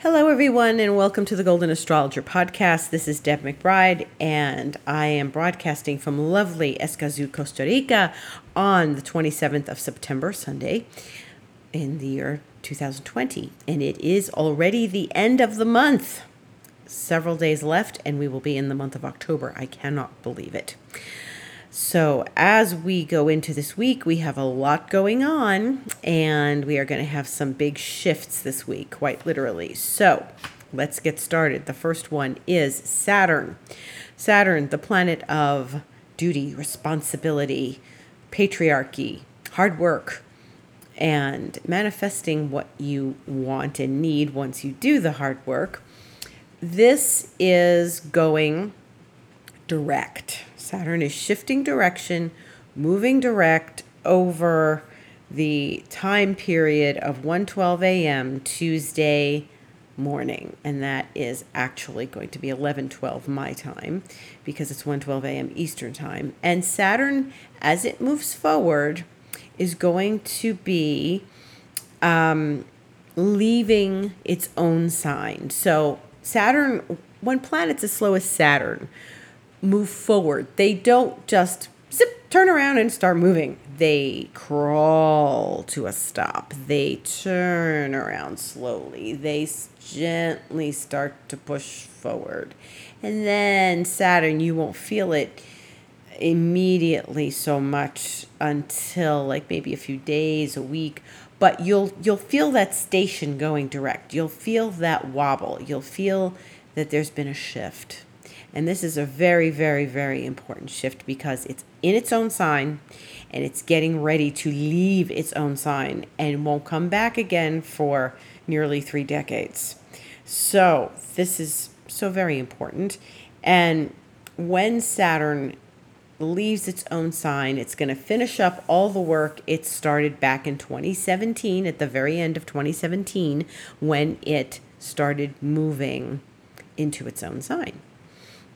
Hello, everyone, and welcome to the Golden Astrologer podcast. This is Deb McBride, and I am broadcasting from lovely Escazú, Costa Rica on the 27th of September, Sunday, in the year 2020. And it is already the end of the month. Several days left, and we will be in the month of October. I cannot believe it. So, as we go into this week, we have a lot going on, and we are going to have some big shifts this week, quite literally. So, let's get started. The first one is Saturn. Saturn, the planet of duty, responsibility, patriarchy, hard work, and manifesting what you want and need once you do the hard work. This is going direct. Saturn is shifting direction, moving direct over the time period of 1:12 a.m. Tuesday morning and that is actually going to be 11:12 my time because it's 1:12 a.m. Eastern time and Saturn as it moves forward is going to be um, leaving its own sign so Saturn when planets as slow as Saturn move forward. They don't just zip, turn around and start moving. They crawl to a stop. They turn around slowly. They gently start to push forward. And then Saturn, you won't feel it immediately so much until like maybe a few days, a week, but you'll you'll feel that station going direct. You'll feel that wobble. You'll feel that there's been a shift. And this is a very, very, very important shift because it's in its own sign and it's getting ready to leave its own sign and won't come back again for nearly three decades. So, this is so very important. And when Saturn leaves its own sign, it's going to finish up all the work it started back in 2017, at the very end of 2017, when it started moving into its own sign.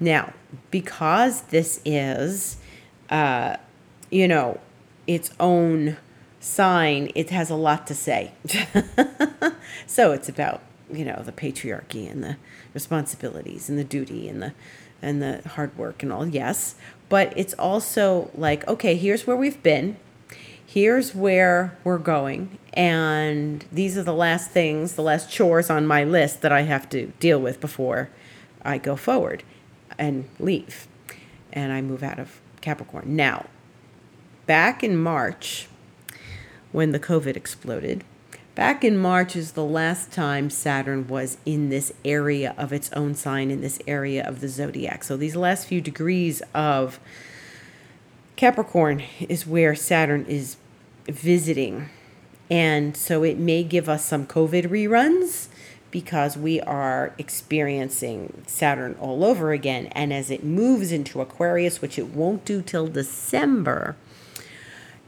Now, because this is, uh, you know, its own sign, it has a lot to say. so it's about, you know, the patriarchy and the responsibilities and the duty and the and the hard work and all. Yes, but it's also like, okay, here's where we've been. Here's where we're going. And these are the last things, the last chores on my list that I have to deal with before I go forward and leave. And I move out of Capricorn. Now, back in March, when the COVID exploded, back in March is the last time Saturn was in this area of its own sign, in this area of the zodiac. So these last few degrees of Capricorn is where Saturn is visiting. And so it may give us some COVID reruns because we are experiencing Saturn all over again. And as it moves into Aquarius, which it won't do till December,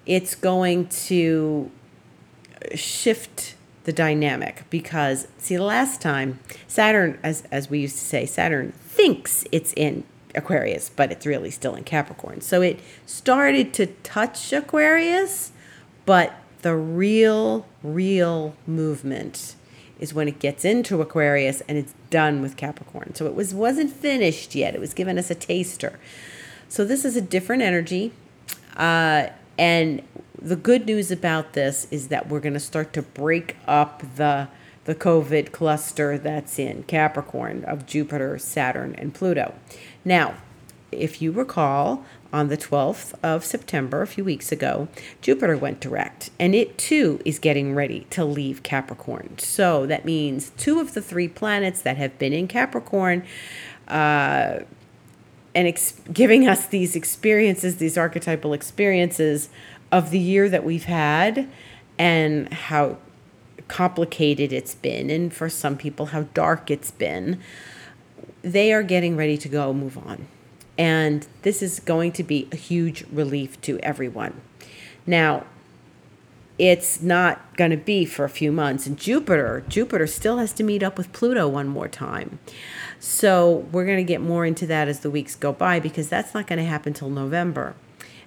it's going to shift the dynamic because see the last time Saturn as as we used to say Saturn thinks it's in Aquarius but it's really still in Capricorn. So it started to touch Aquarius but the real real movement is when it gets into Aquarius and it's done with Capricorn. So it was wasn't finished yet. It was giving us a taster. So this is a different energy. Uh, and the good news about this is that we're going to start to break up the the COVID cluster that's in Capricorn of Jupiter, Saturn, and Pluto. Now, if you recall, on the 12th of September, a few weeks ago, Jupiter went direct, and it too is getting ready to leave Capricorn. So that means two of the three planets that have been in Capricorn. Uh, and ex- giving us these experiences, these archetypal experiences of the year that we've had and how complicated it's been, and for some people, how dark it's been. They are getting ready to go move on. And this is going to be a huge relief to everyone. Now, it's not going to be for a few months. And Jupiter, Jupiter still has to meet up with Pluto one more time. So we're going to get more into that as the weeks go by because that's not going to happen till November.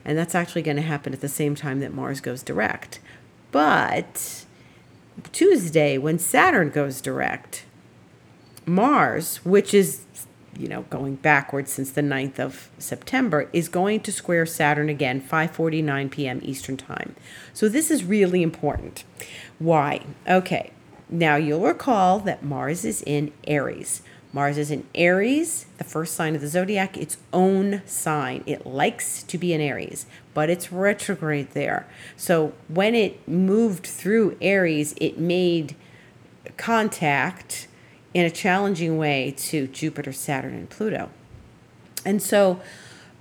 And that's actually going to happen at the same time that Mars goes direct. But Tuesday, when Saturn goes direct, Mars, which is you know going backwards since the 9th of September is going to square Saturn again 5:49 p.m. Eastern Time. So this is really important. Why? Okay. Now you'll recall that Mars is in Aries. Mars is in Aries, the first sign of the zodiac, its own sign. It likes to be in Aries, but it's retrograde there. So when it moved through Aries, it made contact in a challenging way to Jupiter, Saturn, and Pluto. And so,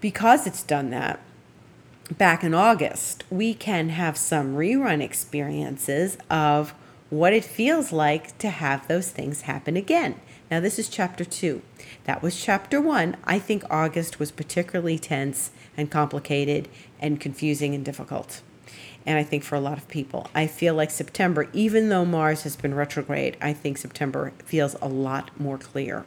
because it's done that, back in August, we can have some rerun experiences of what it feels like to have those things happen again. Now, this is chapter two. That was chapter one. I think August was particularly tense and complicated and confusing and difficult. And I think for a lot of people, I feel like September, even though Mars has been retrograde, I think September feels a lot more clear.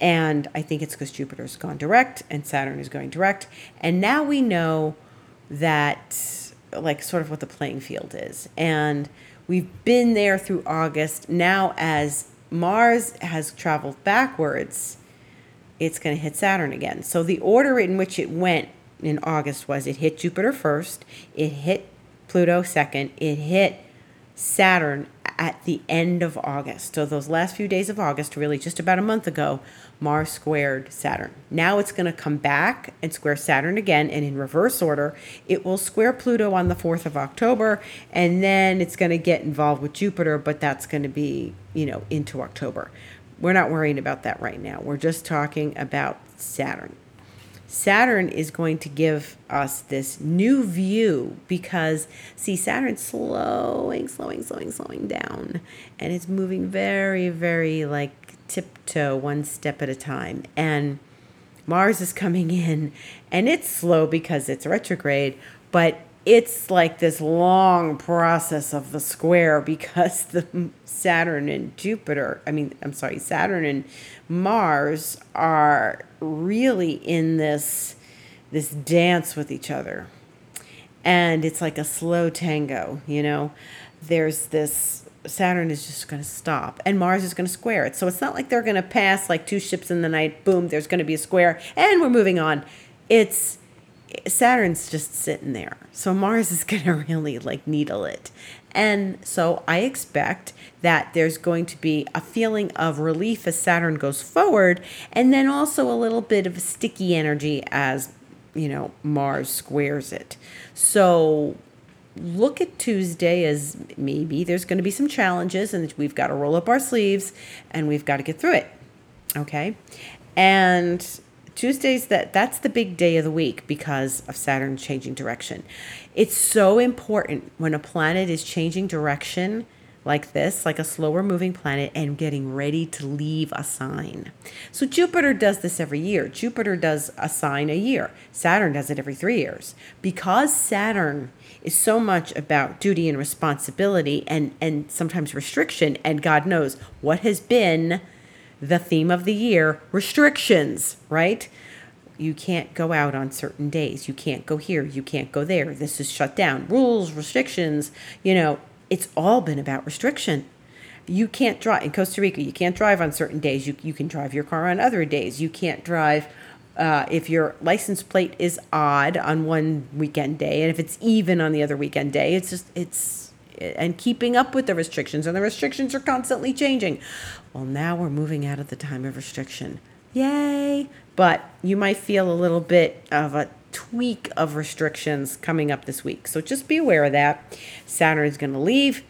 And I think it's because Jupiter's gone direct and Saturn is going direct. And now we know that, like, sort of what the playing field is. And we've been there through August. Now, as Mars has traveled backwards, it's going to hit Saturn again. So the order in which it went in August was it hit Jupiter first, it hit Pluto second, it hit Saturn at the end of August. So those last few days of August, really just about a month ago, Mars squared Saturn. Now it's going to come back and square Saturn again, and in reverse order, it will square Pluto on the 4th of October, and then it's going to get involved with Jupiter, but that's going to be, you know, into October. We're not worrying about that right now. We're just talking about Saturn. Saturn is going to give us this new view because, see, Saturn's slowing, slowing, slowing, slowing down, and it's moving very, very like tiptoe one step at a time. And Mars is coming in, and it's slow because it's retrograde, but it's like this long process of the square because the Saturn and Jupiter, I mean, I'm sorry, Saturn and Mars are really in this this dance with each other. And it's like a slow tango, you know. There's this Saturn is just going to stop and Mars is going to square it. So it's not like they're going to pass like two ships in the night, boom, there's going to be a square and we're moving on. It's Saturn's just sitting there. So Mars is going to really like needle it. And so I expect that there's going to be a feeling of relief as Saturn goes forward, and then also a little bit of sticky energy as, you know, Mars squares it. So look at Tuesday as maybe there's going to be some challenges and we've got to roll up our sleeves and we've got to get through it. Okay? And Tuesdays that that's the big day of the week because of Saturn changing direction. It's so important when a planet is changing direction like this, like a slower moving planet, and getting ready to leave a sign. So Jupiter does this every year. Jupiter does a sign a year. Saturn does it every three years. Because Saturn is so much about duty and responsibility and, and sometimes restriction, and God knows what has been the theme of the year restrictions, right? You can't go out on certain days. You can't go here. You can't go there. This is shut down. Rules, restrictions, you know, it's all been about restriction. You can't drive in Costa Rica. You can't drive on certain days. You, you can drive your car on other days. You can't drive uh, if your license plate is odd on one weekend day, and if it's even on the other weekend day. It's just it's and keeping up with the restrictions, and the restrictions are constantly changing. Well, now we're moving out of the time of restriction. Yay! But you might feel a little bit of a tweak of restrictions coming up this week. So just be aware of that. Saturn is going to leave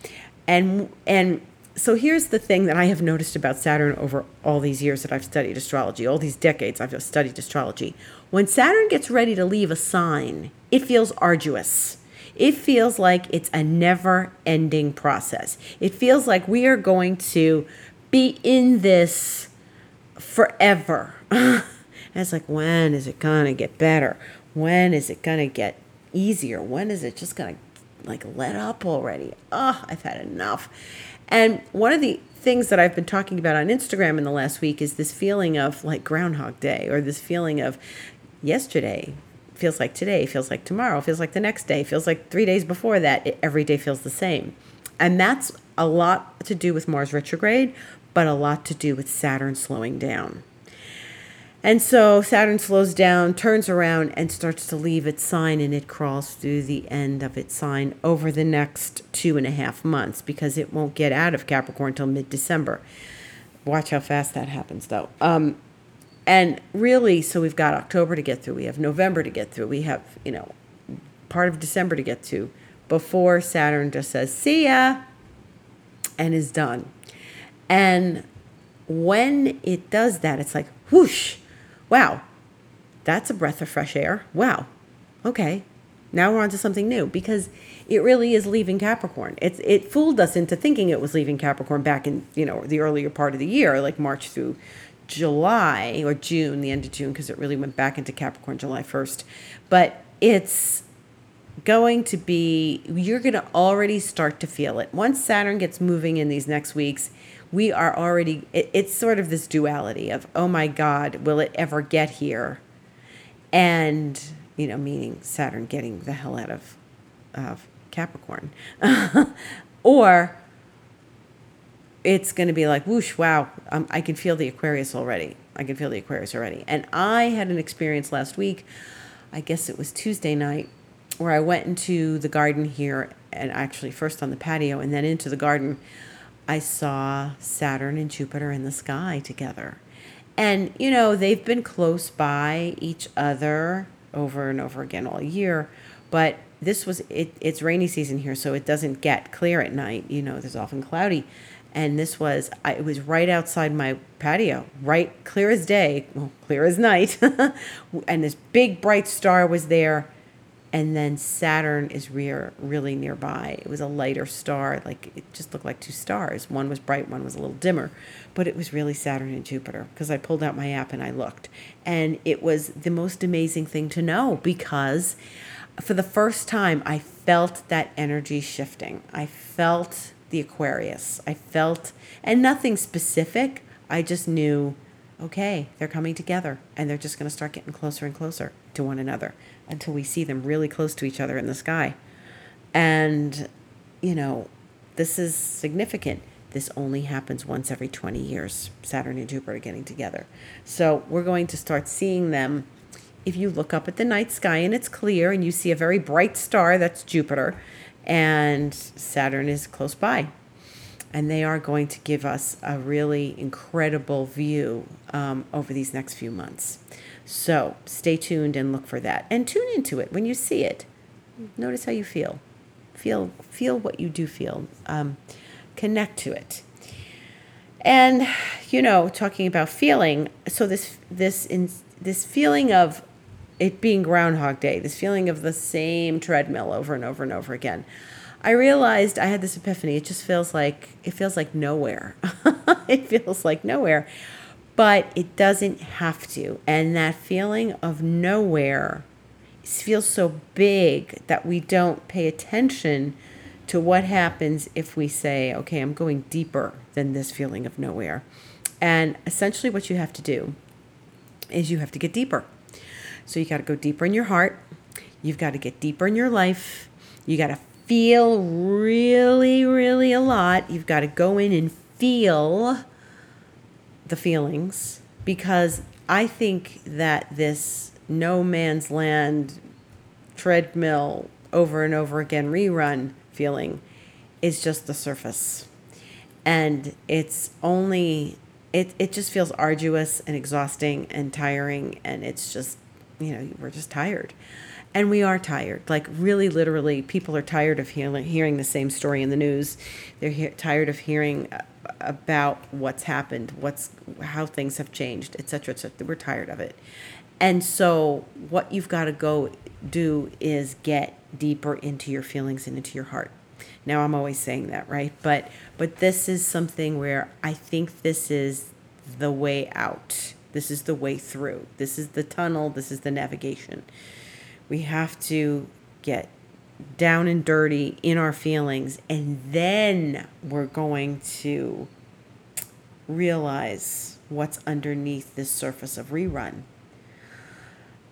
and and so here's the thing that I have noticed about Saturn over all these years that I've studied astrology, all these decades I've studied astrology. When Saturn gets ready to leave a sign, it feels arduous. It feels like it's a never ending process. It feels like we are going to be in this forever. it's like, when is it going to get better? When is it going to get easier? When is it just going to like let up already? Oh, I've had enough. And one of the things that I've been talking about on Instagram in the last week is this feeling of like Groundhog Day or this feeling of yesterday feels like today, feels like tomorrow, feels like the next day, feels like three days before that. It, every day feels the same. And that's a lot to do with Mars retrograde, but a lot to do with Saturn slowing down. And so Saturn slows down, turns around, and starts to leave its sign, and it crawls through the end of its sign over the next two and a half months because it won't get out of Capricorn until mid December. Watch how fast that happens, though. Um, and really, so we've got October to get through, we have November to get through, we have, you know, part of December to get to before Saturn just says, see ya, and is done. And when it does that, it's like, whoosh wow, that's a breath of fresh air. Wow. Okay. Now we're on to something new because it really is leaving Capricorn. It's it fooled us into thinking it was leaving Capricorn back in, you know, the earlier part of the year, like March through July or June, the end of June, because it really went back into Capricorn July 1st. But it's going to be, you're going to already start to feel it. Once Saturn gets moving in these next weeks, we are already it, it's sort of this duality of oh my god will it ever get here and you know meaning saturn getting the hell out of of capricorn or it's going to be like whoosh wow um, i can feel the aquarius already i can feel the aquarius already and i had an experience last week i guess it was tuesday night where i went into the garden here and actually first on the patio and then into the garden I saw Saturn and Jupiter in the sky together. And, you know, they've been close by each other over and over again all year. But this was, it, it's rainy season here, so it doesn't get clear at night. You know, there's often cloudy. And this was, I, it was right outside my patio, right clear as day, well, clear as night. and this big bright star was there and then Saturn is rear, really nearby. It was a lighter star, like it just looked like two stars. One was bright, one was a little dimmer, but it was really Saturn and Jupiter because I pulled out my app and I looked. And it was the most amazing thing to know because for the first time I felt that energy shifting. I felt the Aquarius. I felt, and nothing specific, I just knew okay, they're coming together and they're just going to start getting closer and closer to one another until we see them really close to each other in the sky. And, you know, this is significant. This only happens once every 20 years, Saturn and Jupiter getting together. So we're going to start seeing them. If you look up at the night sky and it's clear and you see a very bright star, that's Jupiter, and Saturn is close by and they are going to give us a really incredible view um, over these next few months. So stay tuned and look for that, and tune into it when you see it. Notice how you feel. Feel feel what you do feel. Um, connect to it. And you know, talking about feeling, so this this in this feeling of it being Groundhog Day, this feeling of the same treadmill over and over and over again. I realized I had this epiphany. It just feels like it feels like nowhere. it feels like nowhere. But it doesn't have to. And that feeling of nowhere feels so big that we don't pay attention to what happens if we say, okay, I'm going deeper than this feeling of nowhere. And essentially, what you have to do is you have to get deeper. So you got to go deeper in your heart. You've got to get deeper in your life. You got to feel really, really a lot. You've got to go in and feel the feelings because I think that this no man's land treadmill over and over again rerun feeling is just the surface. And it's only it it just feels arduous and exhausting and tiring and it's just you know, we're just tired. And we are tired. Like really literally people are tired of hearing, the same story in the news. They're he- tired of hearing uh, about what's happened what's how things have changed etc etc we're tired of it. And so what you've got to go do is get deeper into your feelings and into your heart. Now i'm always saying that right? But but this is something where i think this is the way out this is the way through this is the tunnel this is the navigation we have to get down and dirty in our feelings, and then we're going to realize what's underneath this surface of rerun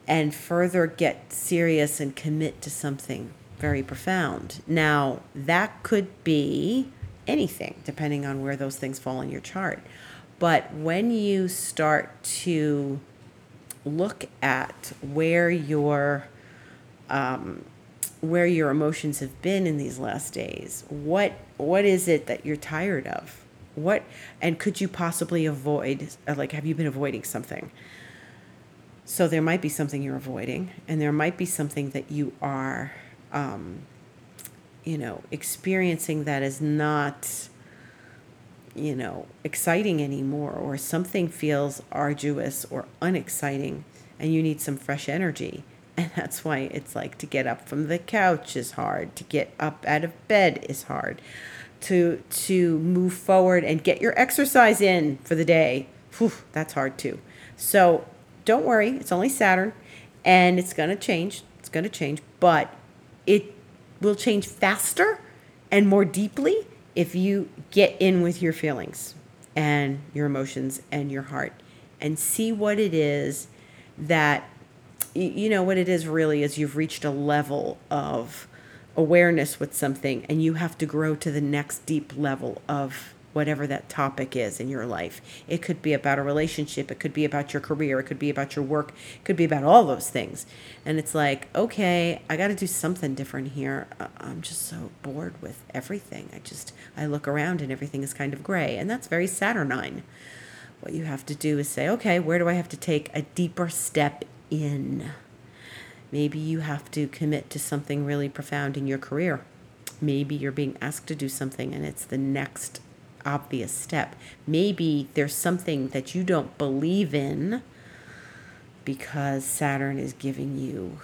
and further get serious and commit to something very profound. Now, that could be anything, depending on where those things fall in your chart. But when you start to look at where your um, where your emotions have been in these last days, what what is it that you're tired of? What and could you possibly avoid? Like, have you been avoiding something? So there might be something you're avoiding, and there might be something that you are, um, you know, experiencing that is not, you know, exciting anymore, or something feels arduous or unexciting, and you need some fresh energy. And that's why it's like to get up from the couch is hard, to get up out of bed is hard, to to move forward and get your exercise in for the day. Whew, that's hard too. So don't worry, it's only Saturn and it's to change. It's to change, but it will change faster and more deeply if you get in with your feelings and your emotions and your heart and see what it is that you know what it is really is you've reached a level of awareness with something and you have to grow to the next deep level of whatever that topic is in your life. It could be about a relationship, it could be about your career, it could be about your work, it could be about all those things. And it's like, okay, I got to do something different here. I'm just so bored with everything. I just I look around and everything is kind of gray, and that's very saturnine. What you have to do is say, okay, where do I have to take a deeper step in? Maybe you have to commit to something really profound in your career. Maybe you're being asked to do something and it's the next obvious step. Maybe there's something that you don't believe in because Saturn is giving you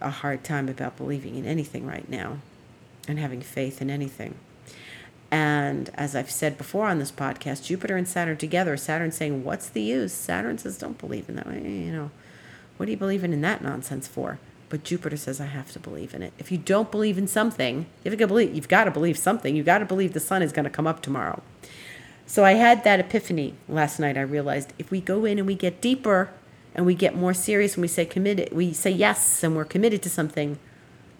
a hard time about believing in anything right now and having faith in anything. And as I've said before on this podcast, Jupiter and Saturn together, Saturn saying, What's the use? Saturn says, Don't believe in that. You know, what are you believing in that nonsense for? But Jupiter says, I have to believe in it. If you don't believe in something, you've got to believe, you've got to believe something. You've got to believe the sun is going to come up tomorrow. So I had that epiphany last night. I realized if we go in and we get deeper and we get more serious and we say committed, we say yes and we're committed to something,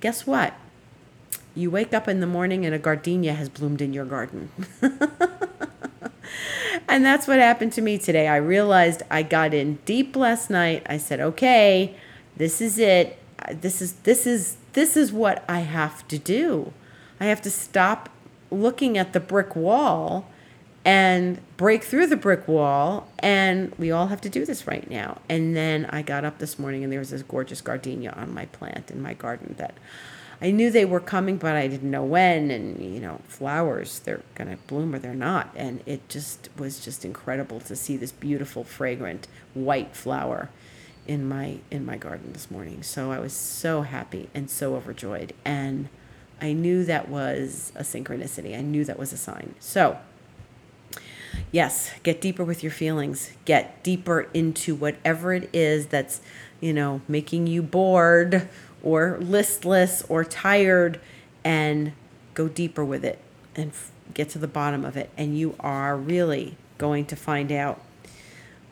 guess what? You wake up in the morning and a gardenia has bloomed in your garden. and that's what happened to me today. I realized I got in deep last night. I said, okay, this is it this is this is this is what I have to do. I have to stop looking at the brick wall and break through the brick wall and we all have to do this right now. And then i got up this morning and there was this gorgeous gardenia on my plant in my garden that i knew they were coming but i didn't know when. And you know flowers they're going to bloom or they're not. And it just was just incredible to see this beautiful fragrant white flower in my in my garden this morning. So I was so happy and so overjoyed and I knew that was a synchronicity. I knew that was a sign. So, yes, get deeper with your feelings. Get deeper into whatever it is that's, you know, making you bored or listless or tired and go deeper with it and f- get to the bottom of it. And you are really going to find out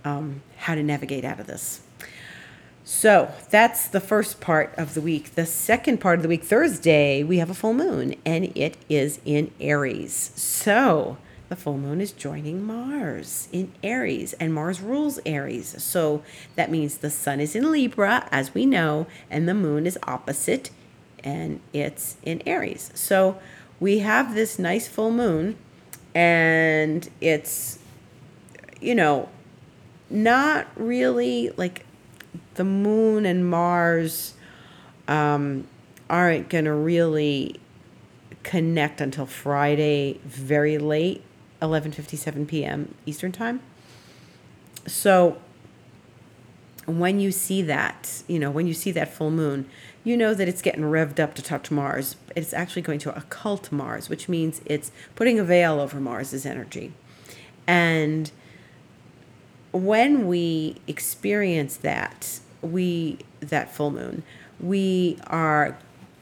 um, how to navigate out of this. So that's the first part of the week. The second part of the week, Thursday, we have a full moon and it is in Aries. So the full moon is joining Mars in Aries and Mars rules Aries. So that means the sun is in Libra, as we know, and the moon is opposite and it's in Aries. So we have this nice full moon and it's, you know, not really like the moon and Mars um, aren't going to really connect until Friday, very late, 11:57 p.m. Eastern time. So when you see that, you know, when you see that full moon, you know that it's getting revved up to touch Mars. It's actually going to occult Mars, which means it's putting a veil over Mars's energy. And when we experience that, we that full moon, we are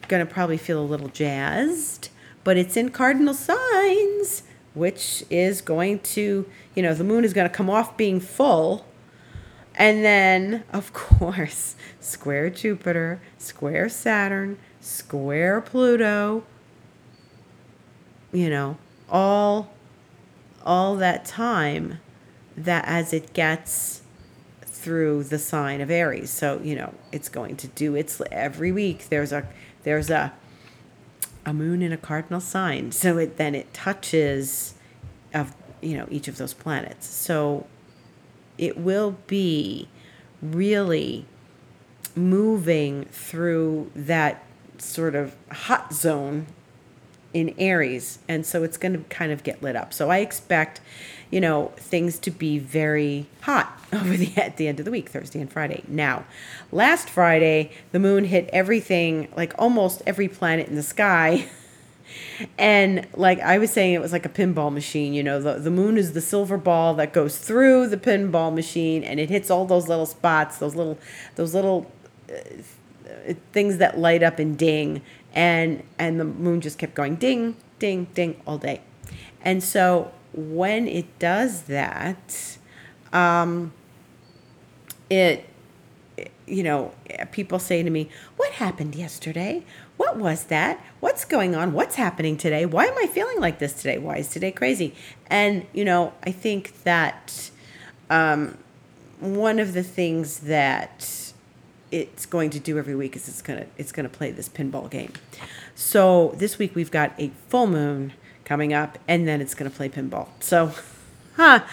going to probably feel a little jazzed, but it's in cardinal signs, which is going to, you know, the moon is going to come off being full. And then, of course, square Jupiter, square Saturn, square Pluto, you know, all all that time that as it gets through the sign of Aries. So, you know, it's going to do its every week there's a there's a a moon in a cardinal sign. So it then it touches of you know each of those planets. So it will be really moving through that sort of hot zone in Aries. And so it's going to kind of get lit up. So I expect, you know, things to be very hot over the at the end of the week, Thursday and Friday. Now, last Friday, the moon hit everything, like almost every planet in the sky. And like I was saying, it was like a pinball machine. You know, the, the moon is the silver ball that goes through the pinball machine, and it hits all those little spots, those little, those little uh, things that light up and ding and and the moon just kept going ding ding ding all day and so when it does that um it you know people say to me what happened yesterday? What was that? What's going on? What's happening today? Why am i feeling like this today? Why is today crazy? And you know i think that um one of the things that it's going to do every week is it's gonna it's gonna play this pinball game. So this week we've got a full moon coming up, and then it's gonna play pinball. So, huh.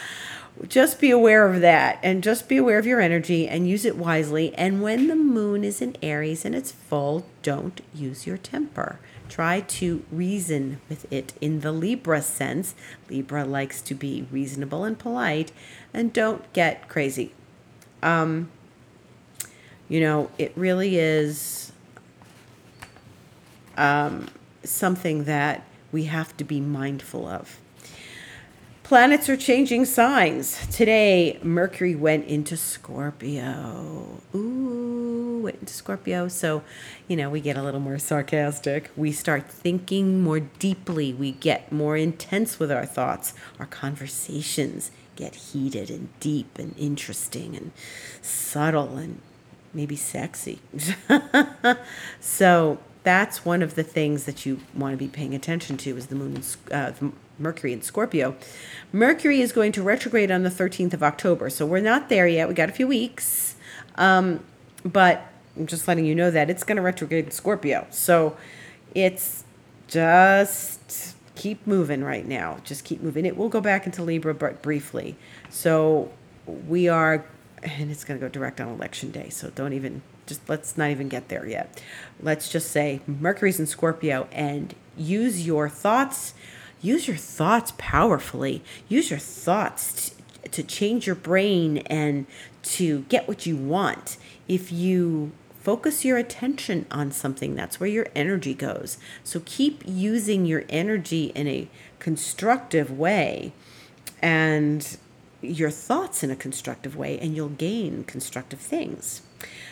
Just be aware of that and just be aware of your energy and use it wisely. And when the moon is in Aries and it's full, don't use your temper. Try to reason with it in the Libra sense. Libra likes to be reasonable and polite, and don't get crazy. Um, you know, it really is um, something that we have to be mindful of. Planets are changing signs. Today, Mercury went into Scorpio. Ooh, went into Scorpio. So, you know, we get a little more sarcastic. We start thinking more deeply. We get more intense with our thoughts. Our conversations get heated and deep and interesting and subtle and maybe sexy. so that's one of the things that you want to be paying attention to is the moon and uh, Mercury in Scorpio. Mercury is going to retrograde on the 13th of October. So we're not there yet. We got a few weeks. Um, but I'm just letting you know that it's going to retrograde in Scorpio. So it's just keep moving right now. Just keep moving. It will go back into Libra, but briefly. So we are and it's going to go direct on election day. So don't even, just let's not even get there yet. Let's just say Mercury's in Scorpio and use your thoughts, use your thoughts powerfully. Use your thoughts to, to change your brain and to get what you want. If you focus your attention on something, that's where your energy goes. So keep using your energy in a constructive way and your thoughts in a constructive way and you'll gain constructive things.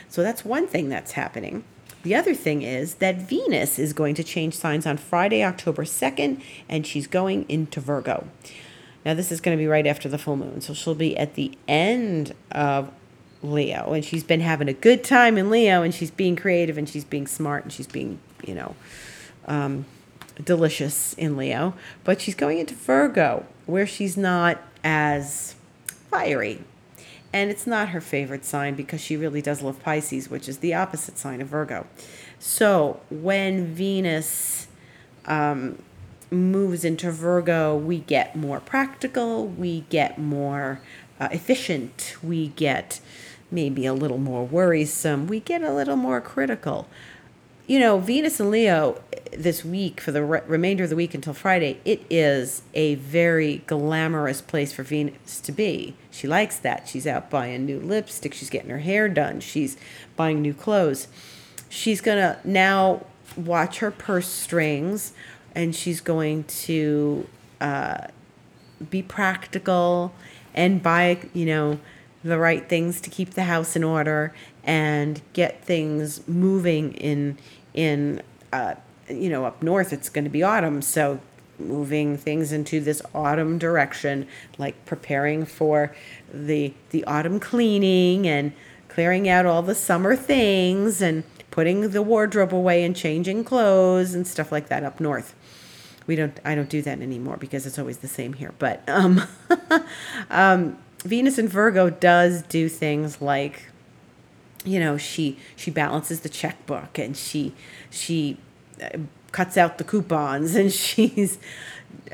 So that's one thing that's happening. The other thing is that Venus is going to change signs on Friday, October 2nd, and she's going into Virgo. Now, this is going to be right after the full moon. So she'll be at the end of Leo, and she's been having a good time in Leo, and she's being creative, and she's being smart, and she's being, you know, um, delicious in Leo. But she's going into Virgo, where she's not as fiery. And it's not her favorite sign because she really does love Pisces, which is the opposite sign of Virgo. So when Venus um, moves into Virgo, we get more practical, we get more uh, efficient, we get maybe a little more worrisome, we get a little more critical you know, Venus and Leo this week for the re- remainder of the week until Friday, it is a very glamorous place for Venus to be. She likes that. She's out buying new lipstick, she's getting her hair done, she's buying new clothes. She's going to now watch her purse strings and she's going to uh, be practical and buy, you know, the right things to keep the house in order and get things moving in in uh, you know up north it's going to be autumn so moving things into this autumn direction like preparing for the the autumn cleaning and clearing out all the summer things and putting the wardrobe away and changing clothes and stuff like that up north we don't I don't do that anymore because it's always the same here. But um, um, Venus and Virgo does do things like you know she she balances the checkbook and she she uh, cuts out the coupons and she's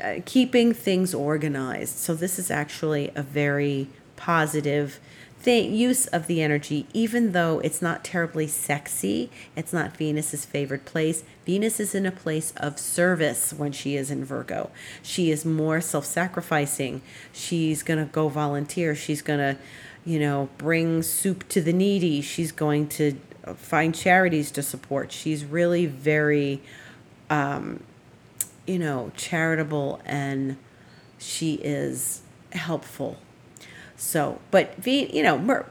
uh, keeping things organized. So this is actually a very positive thing use of the energy. Even though it's not terribly sexy it's not venus's favorite place. Venus is in a place of service when she is in virgo. She is more self-sacrificing. She's going to go volunteer. She's going to you know, bring soup to the needy. She's going to find charities to support. She's really very, um, you know, charitable and she is helpful. So, but V, you know, Mer-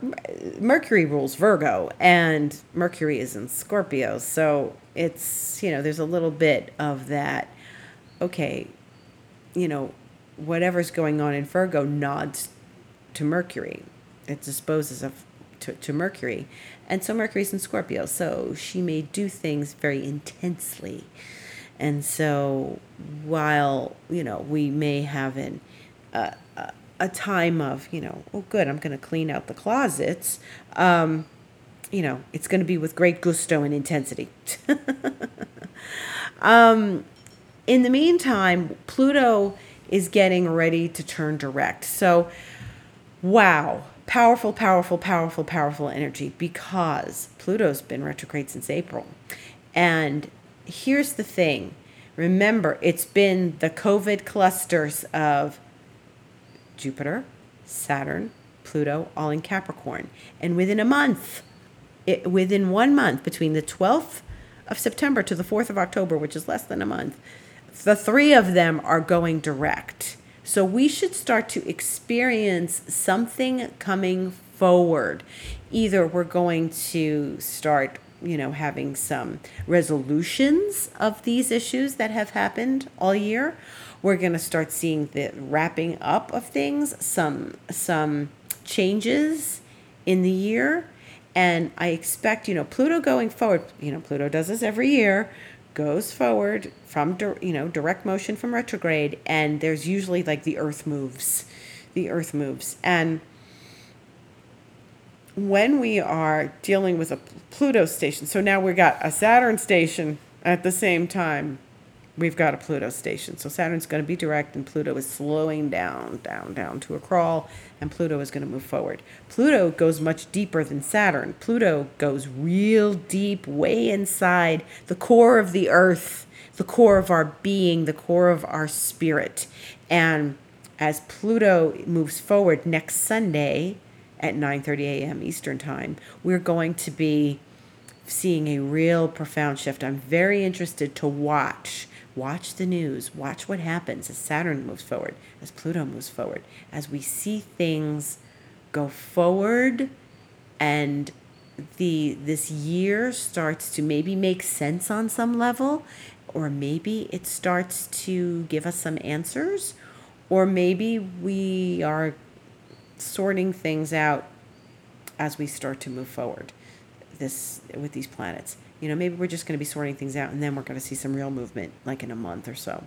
Mercury rules Virgo and Mercury is in Scorpio. So it's, you know, there's a little bit of that, okay, you know, whatever's going on in Virgo nods to Mercury it disposes of to, to Mercury. And so Mercury's in Scorpio, so she may do things very intensely. And so while, you know, we may have an, uh, a time of, you know, oh, good, I'm going to clean out the closets, um, you know, it's going to be with great gusto and intensity. um, in the meantime, Pluto is getting ready to turn direct. So, wow, powerful, powerful, powerful, powerful energy because Pluto's been retrograde since April. And here's the thing remember, it's been the COVID clusters of Jupiter, Saturn, Pluto, all in Capricorn. And within a month, it, within one month, between the 12th of September to the 4th of October, which is less than a month, the three of them are going direct. So we should start to experience something coming forward. Either we're going to start, you know, having some resolutions of these issues that have happened all year. We're going to start seeing the wrapping up of things, some some changes in the year. And I expect, you know, Pluto going forward, you know, Pluto does this every year goes forward from you know direct motion from retrograde and there's usually like the earth moves the earth moves. And when we are dealing with a pluto station so now we've got a saturn station at the same time we've got a Pluto station. So Saturn's going to be direct, and Pluto is slowing down, down, down to a crawl, and Pluto is going to move forward. Pluto goes much deeper than Saturn. Pluto goes real deep, way inside the core of the earth, the core of our being, the core of our spirit. And as Pluto moves forward next Sunday at 9:30 a.m. Eastern Time, we're going to be seeing a real profound shift. I'm very interested to watch Watch the news. Watch what happens as Saturn moves forward, as Pluto moves forward, as we see things go forward and the this year starts to maybe make sense on some level or maybe it starts to give us some answers or maybe we are sorting things out as we start to move forward this with these planets you know, maybe we're just going to be sorting things out and then we're going to see some real movement like in a month or so.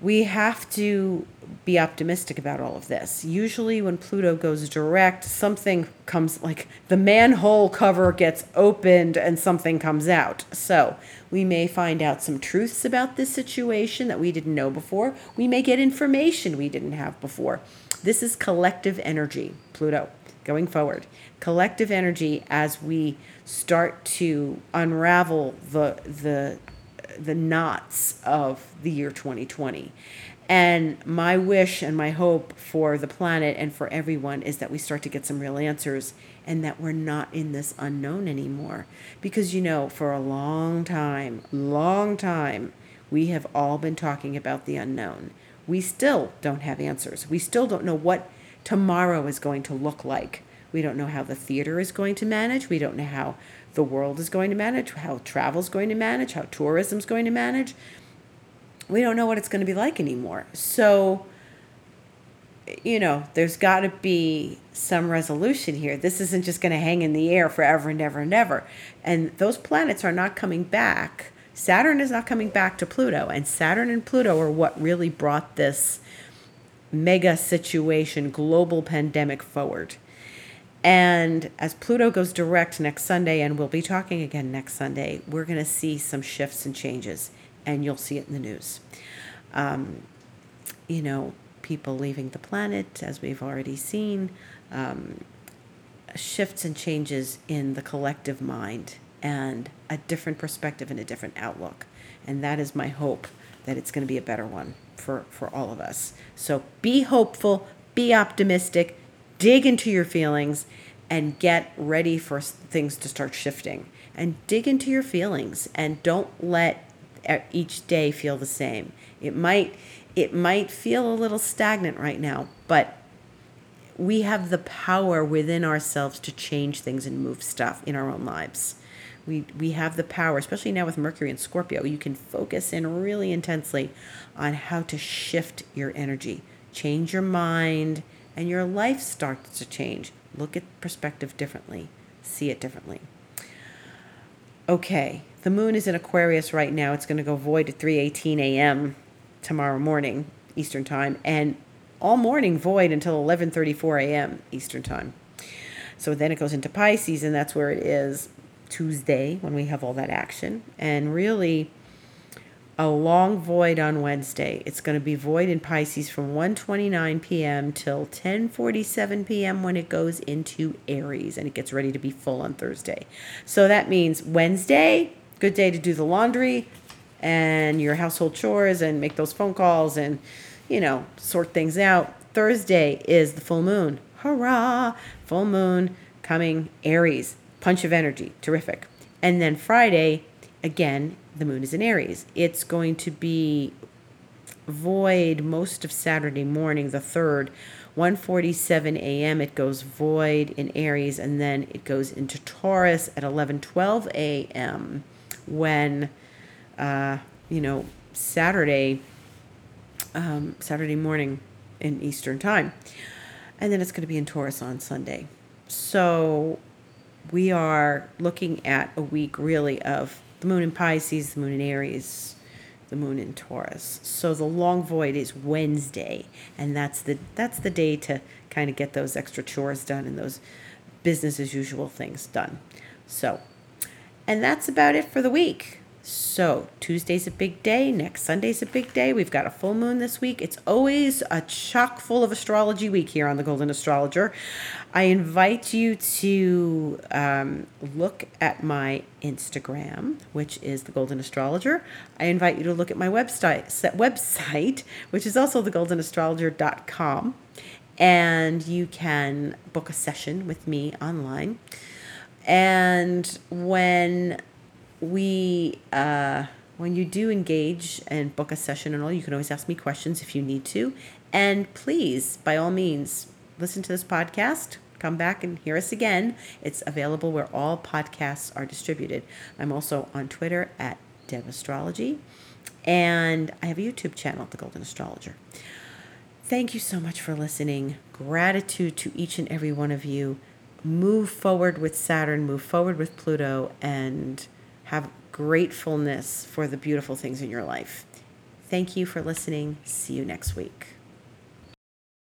We have to be optimistic about all of this. Usually, when Pluto goes direct, something comes like the manhole cover gets opened and something comes out. So, we may find out some truths about this situation that we didn't know before. We may get information we didn't have before. This is collective energy, Pluto, going forward. Collective energy as we start to unravel the the the knots of the year 2020. And my wish and my hope for the planet and for everyone is that we start to get some real answers and that we're not in this unknown anymore. Because, you know, for a long time, long time, we have all been talking about the unknown. We still don't have answers. We still don't know what tomorrow is going to look like. We don't know how the theater is going to manage. We don't know how the world is going to manage, how travel is going to manage, how tourism is going to manage. We don't know what it's going to be like anymore. So, you know, there's got to be some resolution here. This isn't just going to hang in the air forever and ever and ever. And those planets are not coming back Saturn is not coming back to Pluto, and Saturn and Pluto are what really brought this mega situation, global pandemic forward. And as Pluto goes direct next Sunday, and we'll be talking again next Sunday, we're going to see some shifts and changes, and you'll see it in the news. Um, you know, people leaving the planet, as we've already seen, um, shifts and changes in the collective mind, and a different perspective and a different outlook. And that is my hope that it's going to be a better one for, for all of us. So be hopeful, be optimistic, dig into your feelings, and get ready for things to start shifting. And dig into your feelings and don't let each day feel the same. It might it might feel a little stagnant right now, but we have the power within ourselves to change things and move stuff in our own lives. We, we have the power, especially now with Mercury and Scorpio. You can focus in really intensely on how to shift your energy, change your mind, and your life starts to change. Look at perspective differently, see it differently. Okay, the moon is in Aquarius right now. It's going to go void at 3:18 a.m. tomorrow morning Eastern Time and all morning void until 11:34 a.m. Eastern Time. So then it goes into Pisces and that's where it is Tuesday when we have all that action and really a long void on Wednesday. It's going to be void in Pisces from 1:29 p.m. till 10:47 p.m. when it goes into Aries and it gets ready to be full on Thursday. So that means Wednesday, good day to do the laundry and your household chores and make those phone calls and you know, sort things out. Thursday is the full moon. Hurrah! Full moon coming Aries. Punch of energy. Terrific. And then Friday, again, the moon is in Aries. It's going to be void most of Saturday morning, the 3rd. 1:47 a.m. it goes void in Aries and then it goes into Taurus at 11:12 a.m. when uh, you know Saturday um, Saturday morning in Eastern time. And then it's going to be in Taurus on Sunday. So we are looking at a week really of the moon in Pisces, the moon in Aries, the moon in Taurus. So the long void is Wednesday, and that's the that's the day to kind of get those extra chores done and those business as usual things done. So, and that's about it for the week. So, Tuesday's a big day. Next Sunday's a big day. We've got a full moon this week. It's always a chock full of astrology week here on the Golden Astrologer. I invite you to um, look at my Instagram, which is the Golden Astrologer. I invite you to look at my website, website which is also thegoldenastrologer.com. And you can book a session with me online. And when we uh, when you do engage and book a session and all, you can always ask me questions if you need to. And please, by all means, listen to this podcast. Come back and hear us again. It's available where all podcasts are distributed. I'm also on Twitter at Deb Astrology, and I have a YouTube channel, The Golden Astrologer. Thank you so much for listening. Gratitude to each and every one of you. Move forward with Saturn, move forward with Pluto, and have gratefulness for the beautiful things in your life. Thank you for listening. See you next week.